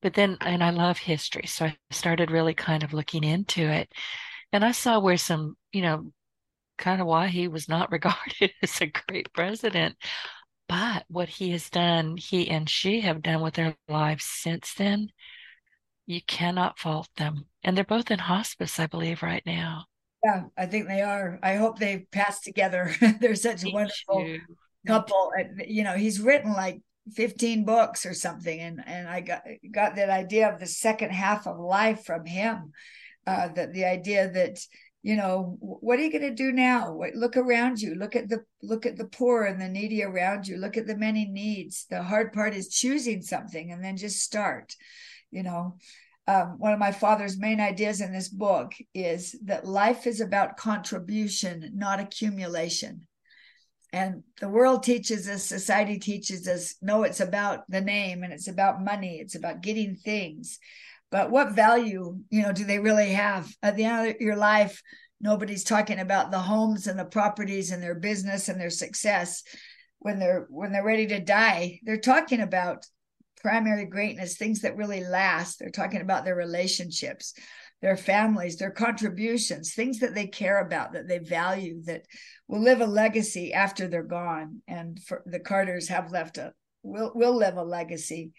but then and i love history so i started really kind of looking into it and i saw where some you know kind of why he was not regarded as a great president but what he has done he and she have done with their lives since then you cannot fault them. And they're both in hospice, I believe, right now. Yeah, I think they are. I hope they pass together. they're such a wonderful couple. You know, he's written like 15 books or something, and and I got got that idea of the second half of life from him. Uh, that the idea that you know what are you going to do now? What, look around you. Look at the look at the poor and the needy around you. Look at the many needs. The hard part is choosing something and then just start you know? Um, one of my father's main ideas in this book is that life is about contribution not accumulation and the world teaches us society teaches us no it's about the name and it's about money it's about getting things. But what value you know do they really have? At the end of your life nobody's talking about the homes and the properties and their business and their success. When they're when they're ready to die they're talking about primary greatness, things that really last. They're talking about their relationships, their families, their contributions, things that they care about, that they value, that will live a legacy after they're gone. And for the Carters have left a will will live a legacy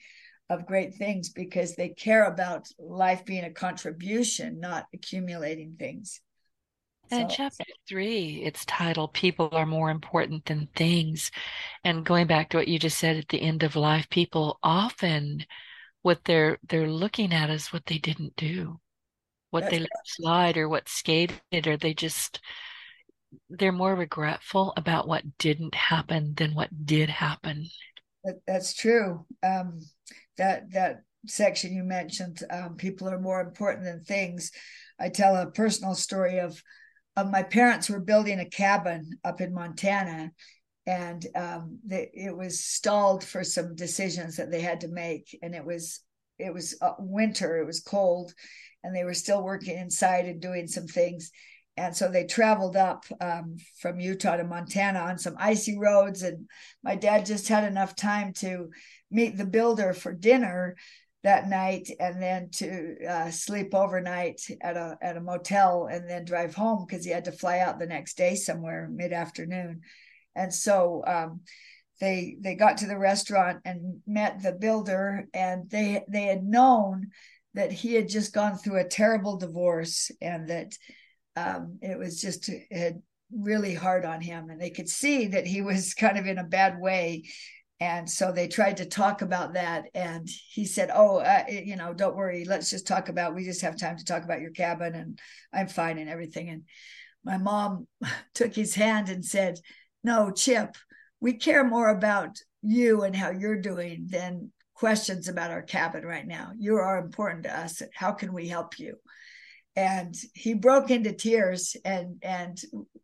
of great things because they care about life being a contribution, not accumulating things. And so, chapter three, it's titled People Are More Important Than Things. And going back to what you just said at the end of life, people often what they're they're looking at is what they didn't do, what they let slide or what skated, or they just they're more regretful about what didn't happen than what did happen. That, that's true. Um, that that section you mentioned, um, people are more important than things. I tell a personal story of of my parents were building a cabin up in Montana, and um, they, it was stalled for some decisions that they had to make, and it was it was uh, winter, it was cold, and they were still working inside and doing some things. And so they traveled up um, from Utah to Montana on some icy roads. And my dad just had enough time to meet the builder for dinner that night and then to uh, sleep overnight at a at a motel and then drive home because he had to fly out the next day somewhere mid afternoon and so um, they they got to the restaurant and met the builder and they they had known that he had just gone through a terrible divorce and that um, it was just had really hard on him. And they could see that he was kind of in a bad way. And so they tried to talk about that. And he said oh uh, you know don't worry. Let's just talk about we just have time to talk about your cabin and i'm fine and everything. And my mom took his hand and said no chip we care more about you and how you're doing than questions about our cabin right now you are important to us how can we help you and he broke into tears and and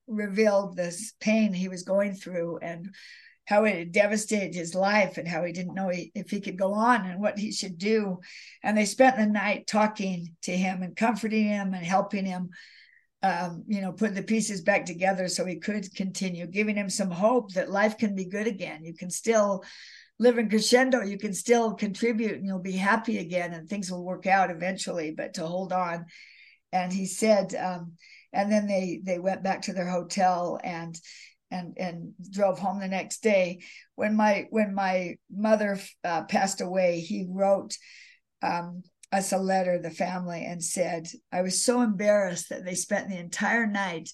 revealed this pain he was going through and how it had devastated his life and how he didn't know if he could go on and what he should do. And they spent the night talking to him and comforting him and helping him, um, you know, put the pieces back together so he could continue, giving him some hope that life can be good again. You can still live in crescendo, you can still contribute and you'll be happy again and things will work out eventually, but to hold on. And he said, um, and then they they went back to their hotel and and and drove home the next day. When my when my mother uh, passed away, he wrote um, us a letter, the family, and said, "I was so embarrassed that they spent the entire night."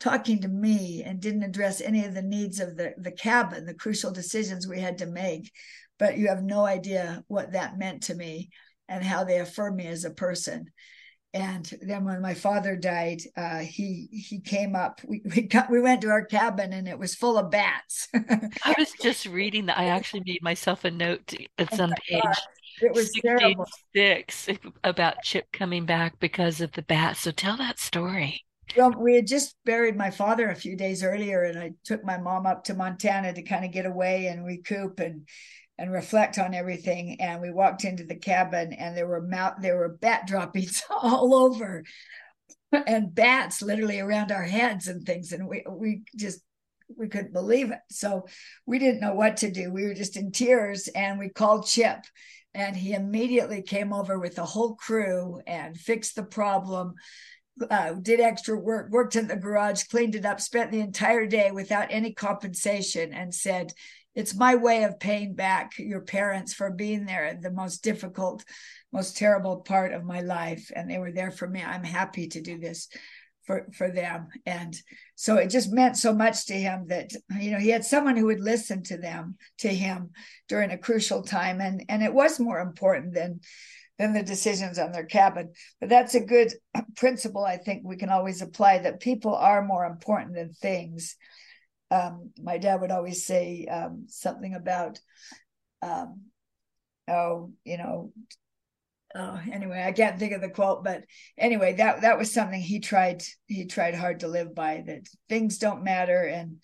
Talking to me and didn't address any of the needs of the, the cabin, the crucial decisions we had to make. But you have no idea what that meant to me and how they affirmed me as a person. And then when my father died uh, he he came up. We, we got we went to our cabin and it was full of bats. I was just reading that. I actually made myself a note it's oh on page it was 66 about chip coming back because of the bats. So tell that story well we had just buried my father a few days earlier and i took my mom up to montana to kind of get away and recoup and and reflect on everything. And we walked into the cabin, and there were mouth, there were bat droppings all over, and bats literally around our heads and things. And we we just we couldn't believe it. So we didn't know what to do. We were just in tears, and we called Chip. And he immediately came over with the whole crew and fixed the problem. Uh, did extra work, worked in the garage, cleaned it up, spent the entire day without any compensation, and said, it's my way of paying back your parents for being there in the most difficult most terrible part of my life and they were there for me. I'm happy to do this for for them. And so it just meant so much to him that you know he had someone who would listen to them to him during a crucial time. And and it was more important than than the decisions on their cabin but that's a good principle i think we can always apply that people are more important than things um, my dad would always say um, something about, um, oh, you know, oh, anyway, I can't think of the quote, but anyway, that that was something he tried he tried hard to live by. That things don't matter, and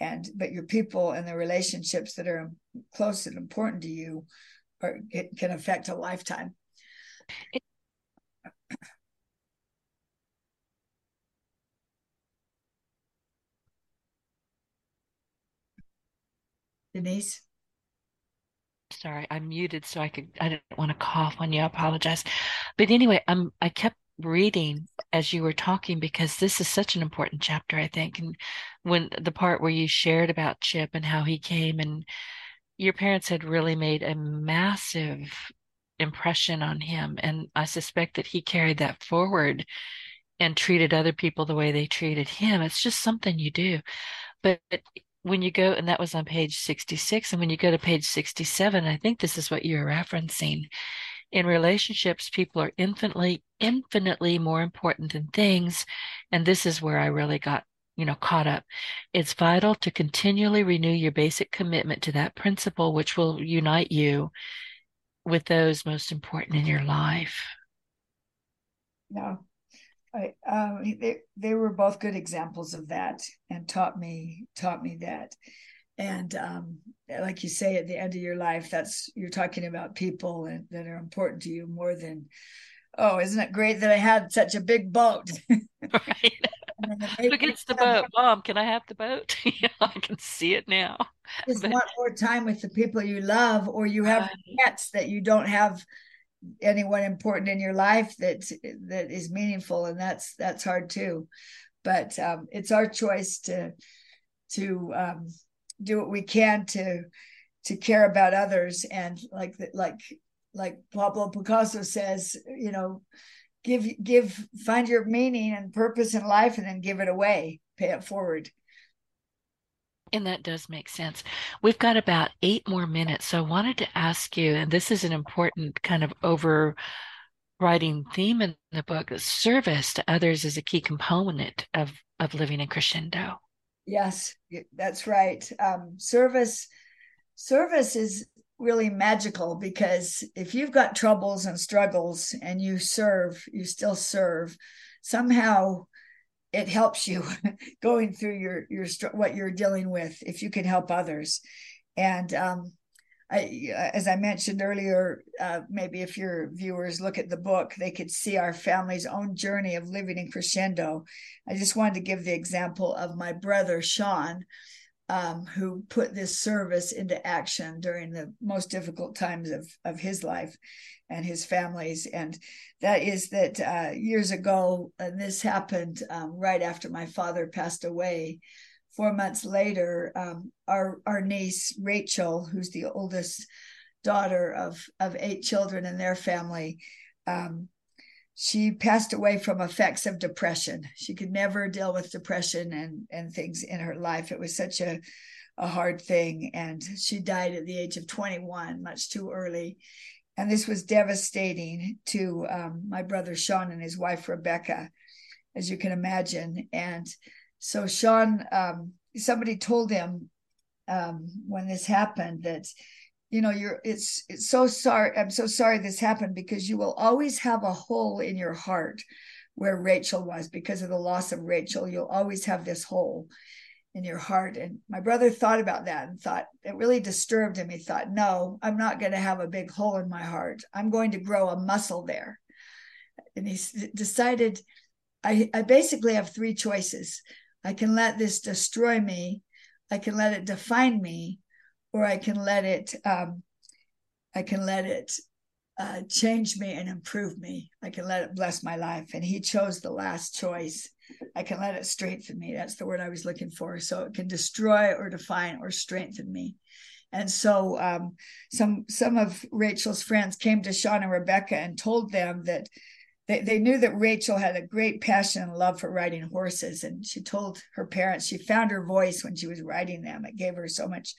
and but your people and the relationships that are close and important to you, are, can affect a lifetime. It- Denise? Sorry, I'm muted so I could I didn't want to cough on you. I apologize. But anyway, I'm I kept reading as you were talking because this is such an important chapter, I think. And when the part where you shared about Chip and how he came and your parents had really made a massive impression on him. And I suspect that he carried that forward and treated other people the way they treated him. It's just something you do. But when you go, and that was on page 66, and when you go to page 67, I think this is what you're referencing. In relationships, people are infinitely, infinitely more important than things. And this is where I really got, you know, caught up. It's vital to continually renew your basic commitment to that principle, which will unite you with those most important in your life. Yeah. I, um, they they were both good examples of that, and taught me taught me that. And um, like you say, at the end of your life, that's you're talking about people and, that are important to you more than, oh, isn't it great that I had such a big boat? right. Who gets the boat? Mom, can I have the boat? yeah, I can see it now. Just but, want more time with the people you love, or you have pets that you don't have anyone important in your life that that is meaningful and that's that's hard too but um, it's our choice to to um, do what we can to to care about others and like like like Pablo Picasso says you know give give find your meaning and purpose in life and then give it away pay it forward and that does make sense. We've got about eight more minutes. So I wanted to ask you, and this is an important kind of overriding theme in the book service to others is a key component of, of living in crescendo. Yes, that's right. Um, service service is really magical because if you've got troubles and struggles and you serve, you still serve, somehow it helps you going through your your what you're dealing with if you can help others and um, I, as I mentioned earlier, uh, maybe if your viewers look at the book, they could see our family's own journey of living in crescendo. I just wanted to give the example of my brother Sean, um, who put this service into action during the most difficult times of, of his life and his families. And that is that uh, years ago, and this happened um, right after my father passed away. Four months later, um, our our niece Rachel, who's the oldest daughter of of eight children in their family, um, she passed away from effects of depression. She could never deal with depression and and things in her life. It was such a a hard thing, and she died at the age of 21, much too early. And this was devastating to um, my brother Sean and his wife Rebecca, as you can imagine. And so Sean, um, somebody told him um, when this happened that you know you're it's it's so sorry i'm so sorry this happened because you will always have a hole in your heart where rachel was because of the loss of rachel. You'll always have this hole in your heart. And my brother thought about that and thought it really disturbed him. He thought no i'm not going to have a big hole in my heart. I'm going to grow a muscle there. And he decided i i basically have three choices. I can let this destroy me. I can let it define me or I can let it um, I can let it uh, change me and improve me. I can let it bless my life. And he chose the last choice. I can let it strengthen me. That's the word I was looking for. So it can destroy or define or strengthen me. And so um, some some of Rachel's friends came to Sean and Rebecca and told them that they, they knew that Rachel had a great passion and love for riding horses. And she told her parents she found her voice when she was riding them. It gave her so much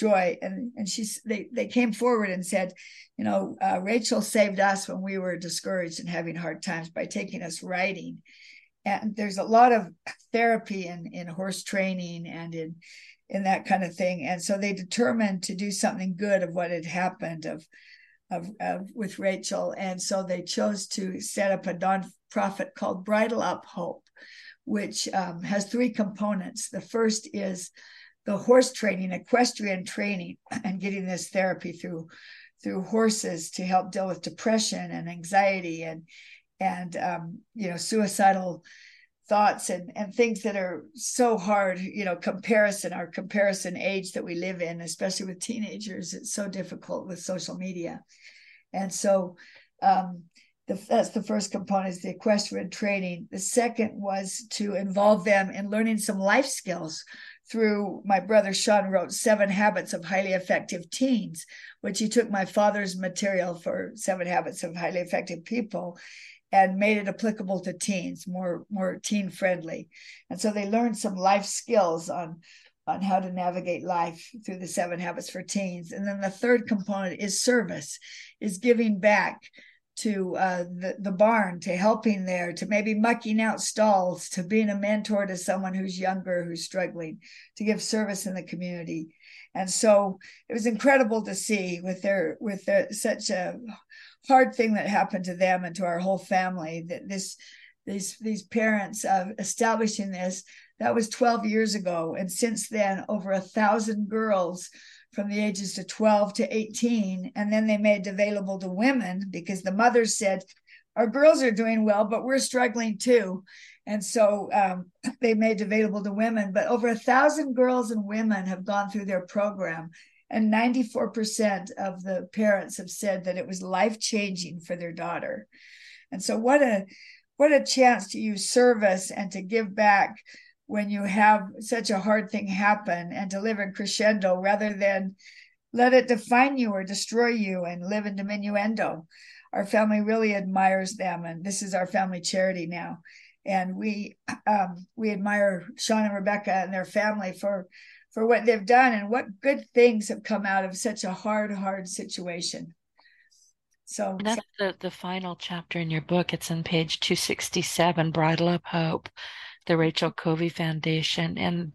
joy. And and she's they they came forward and said you know uh, rachel saved us when we were discouraged and having hard times by taking us riding. And there's a lot of therapy in in horse training and in in that kind of thing. And so they determined to do something good of what had happened of of, of with rachel. And so they chose to set up a nonprofit called bridle up hope which um, has three components. The first is the horse training, equestrian training, and getting this therapy through through horses to help deal with depression and anxiety and and um, you know suicidal thoughts and and things that are so hard you know comparison our comparison age that we live in especially with teenagers it's so difficult with social media. And so um, the, that's the first component is the equestrian training. The second was to involve them in learning some life skills through my brother Sean wrote Seven Habits of Highly Effective Teens, which he took my father's material for Seven Habits of Highly Effective People and made it applicable to teens, more more teen friendly. And so they learned some life skills on on how to navigate life through the seven habits for teens. And then the third component is service, is giving back to uh, the, the barn, to helping there, to maybe mucking out stalls, to being a mentor to someone who's younger, who's struggling, to give service in the community. And so it was incredible to see with their with their, such a hard thing that happened to them and to our whole family that this these these parents of establishing this that was 12 years ago and since then over a thousand girls from the ages of 12 to 18 and then they made available to women because the mothers said our girls are doing well but we're struggling too. And so um, they made available to women but over a thousand girls and women have gone through their program and 94% of the parents have said that it was life changing for their daughter. And so what a what a chance to use service and to give back when you have such a hard thing happen and to live in crescendo rather than let it define you or destroy you and live in diminuendo our family really admires them and this is our family charity now and we um, we admire sean and rebecca and their family for for what they've done and what good things have come out of such a hard, hard situation. So and that's the, the final chapter in your book. It's on page 267, Bridle Up Hope, the Rachel Covey Foundation. And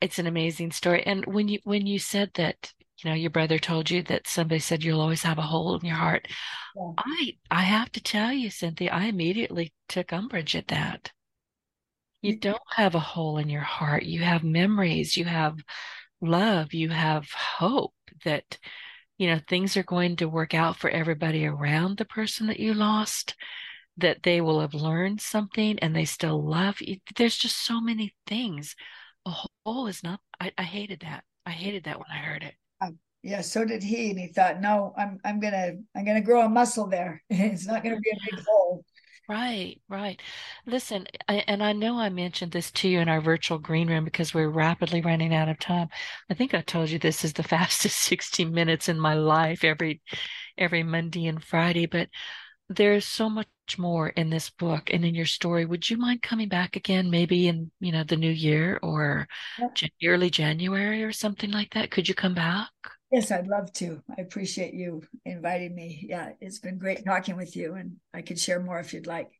it's an amazing story. And when you when you said that, you know, your brother told you that somebody said you'll always have a hole in your heart. Yeah. I I have to tell you, Cynthia, I immediately took umbrage at that. You mm-hmm. don't have a hole in your heart. You have memories, you have love, you have hope that, you know, things are going to work out for everybody around the person that you lost, that they will have learned something and they still love you. There's just so many things. A hole is not, I, I hated that. I hated that when I heard it. Um, yeah, so did he. And he thought, no, I'm I'm gonna I'm gonna grow a muscle there. it's not gonna be a big hole. Right, right. Listen, I, and I know I mentioned this to you in our virtual green room because we're rapidly running out of time. I think I told you this is the fastest 60 minutes in my life every every Monday and Friday, but there's so much more in this book and in your story. Would you mind coming back again maybe in, you know, the new year or early January or something like that? Could you come back? Yes, I'd love to. I appreciate you inviting me. Yeah, it's been great talking with you, and I could share more if you'd like.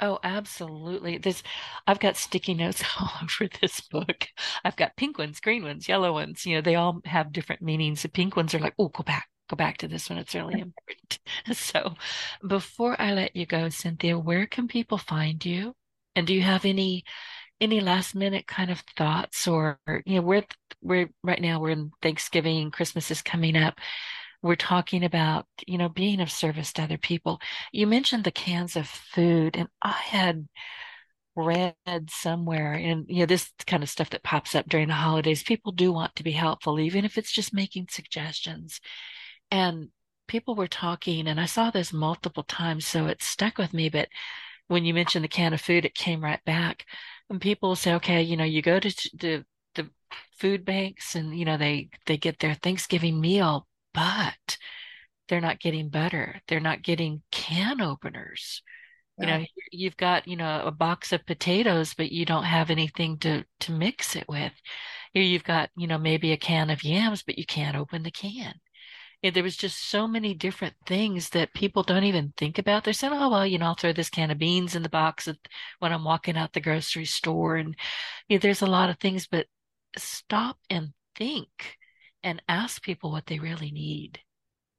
Oh, absolutely. This I've got sticky notes all over this book. I've got pink ones, green ones, yellow ones. You know, they all have different meanings. The pink ones are like, oh, go back, go back to this one. It's really important. So before I let you go, Cynthia, where can people find you? And do you have any any last minute kind of thoughts or you know we're we're right now we're in thanksgiving christmas is coming up we're talking about you know being of service to other people you mentioned the cans of food and i had read somewhere and you know this kind of stuff that pops up during the holidays people do want to be helpful even if it's just making suggestions and people were talking and i saw this multiple times so it stuck with me but when you mentioned the can of food it came right back and people say, okay, you know, you go to the the food banks and you know they they get their Thanksgiving meal, but they're not getting butter. They're not getting can openers. You know, you've got, you know, a box of potatoes, but you don't have anything to to mix it with. Here you've got, you know, maybe a can of yams, but you can't open the can there was just so many different things that people don't even think about. They're saying, "Oh well, you know, I'll throw this can of beans in the box when I'm walking out the grocery store." And you know, there's a lot of things, but stop and think and ask people what they really need.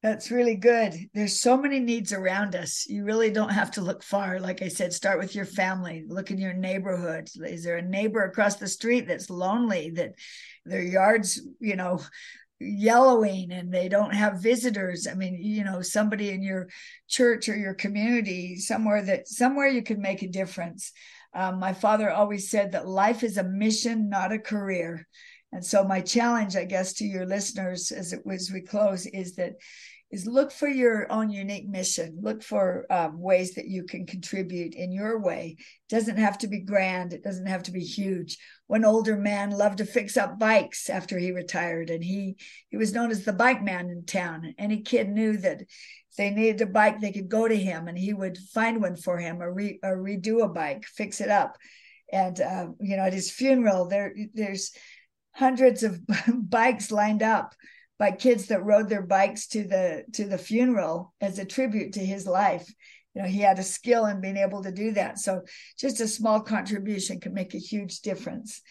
That's really good. There's so many needs around us. You really don't have to look far. Like I said, start with your family. Look in your neighborhood. Is there a neighbor across the street that's lonely that their yards, you know, yellowing and they don't have visitors. I mean you know somebody in your church or your community somewhere that somewhere you can make a difference. Um, my father always said that life is a mission not a career. And so my challenge i guess to your listeners as it was we close is that is look for your own unique mission. Look for um, ways that you can contribute in your way. It doesn't have to be grand. It doesn't have to be huge. One older man loved to fix up bikes after he retired, and he he was known as the bike man in town. Any kid knew that if they needed a bike, they could go to him, and he would find one for him, or, re, or redo a bike, fix it up. And uh, you know, at his funeral, there there's hundreds of bikes lined up by kids that rode their bikes to the to the funeral as a tribute to his life. You know he had a skill in being able to do that. So just a small contribution can make a huge difference.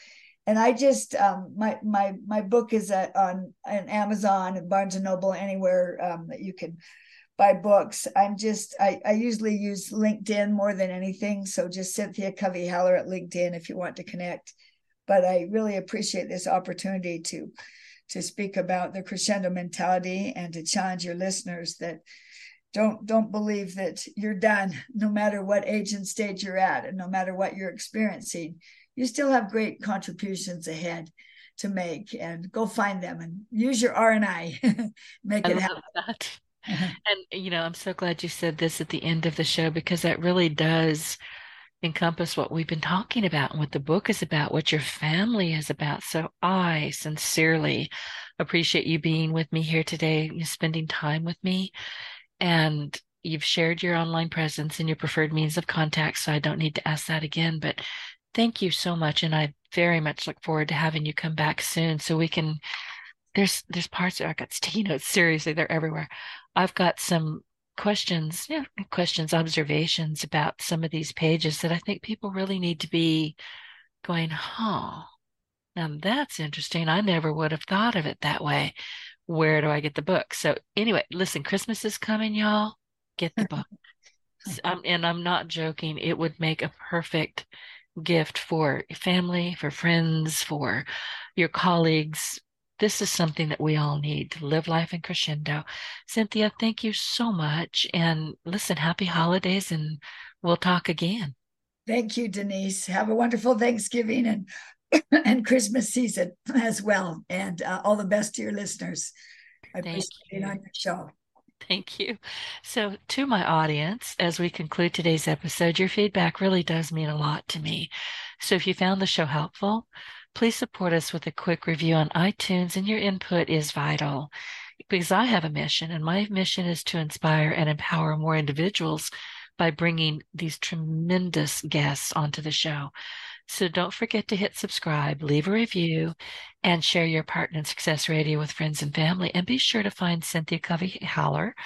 And i just um, my my my book is at, on, on amazon and barnes and noble anywhere um, that you can buy books. I'm just I, I usually use linkedin more than anything. So just cynthia covey haller at linkedin if you want to connect. But i really appreciate this opportunity to to speak about the crescendo mentality and to challenge your listeners that don't don't believe that you're done no matter what age and stage you're at and no matter what you're experiencing you still have great contributions ahead to make and go find them and use your r&i make I it happen that. and you know i'm so glad you said this at the end of the show because that really does encompass what we've been talking about and what the book is about, what your family is about. So I sincerely appreciate you being with me here today, you spending time with me. And you've shared your online presence and your preferred means of contact. So I don't need to ask that again. But thank you so much. And I very much look forward to having you come back soon so we can. There's there's parts I've got sticky notes. Seriously, they're everywhere. I've got some questions, yeah, questions, observations about some of these pages that I think people really need to be going, huh, now that's interesting. I never would have thought of it that way. Where do I get the book? So, anyway, listen, Christmas is coming, y'all. Get the book. um, and I'm not joking. It would make a perfect gift for family, for friends, for your colleagues, this is something that we all need to live life in crescendo. Cynthia, thank you so much. And listen, happy holidays, and we'll talk again. Thank you, Denise. Have a wonderful Thanksgiving and and Christmas season as well. And uh, all the best to your listeners. I Thank appreciate you. being on your show. Thank you. So, to my audience, as we conclude today's episode, your feedback really does mean a lot to me. So, if you found the show helpful, Please support us with a quick review on iTunes, and your input is vital because I have a mission, and my mission is to inspire and empower more individuals by bringing these tremendous guests onto the show. So don't forget to hit subscribe, leave a review, and share your partner in Success Radio with friends and family. And be sure to find Cynthia Covey Haller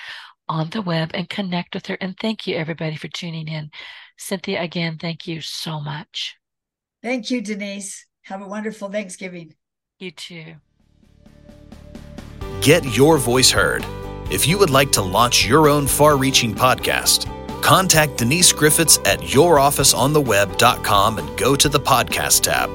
on the web and connect with her. And thank you, everybody, for tuning in. Cynthia, again, thank you so much. Thank you, Denise. Have a wonderful Thanksgiving. You too. Get your voice heard. If you would like to launch your own far reaching podcast, contact Denise Griffitts at yourofficeontheweb.com and go to the podcast tab.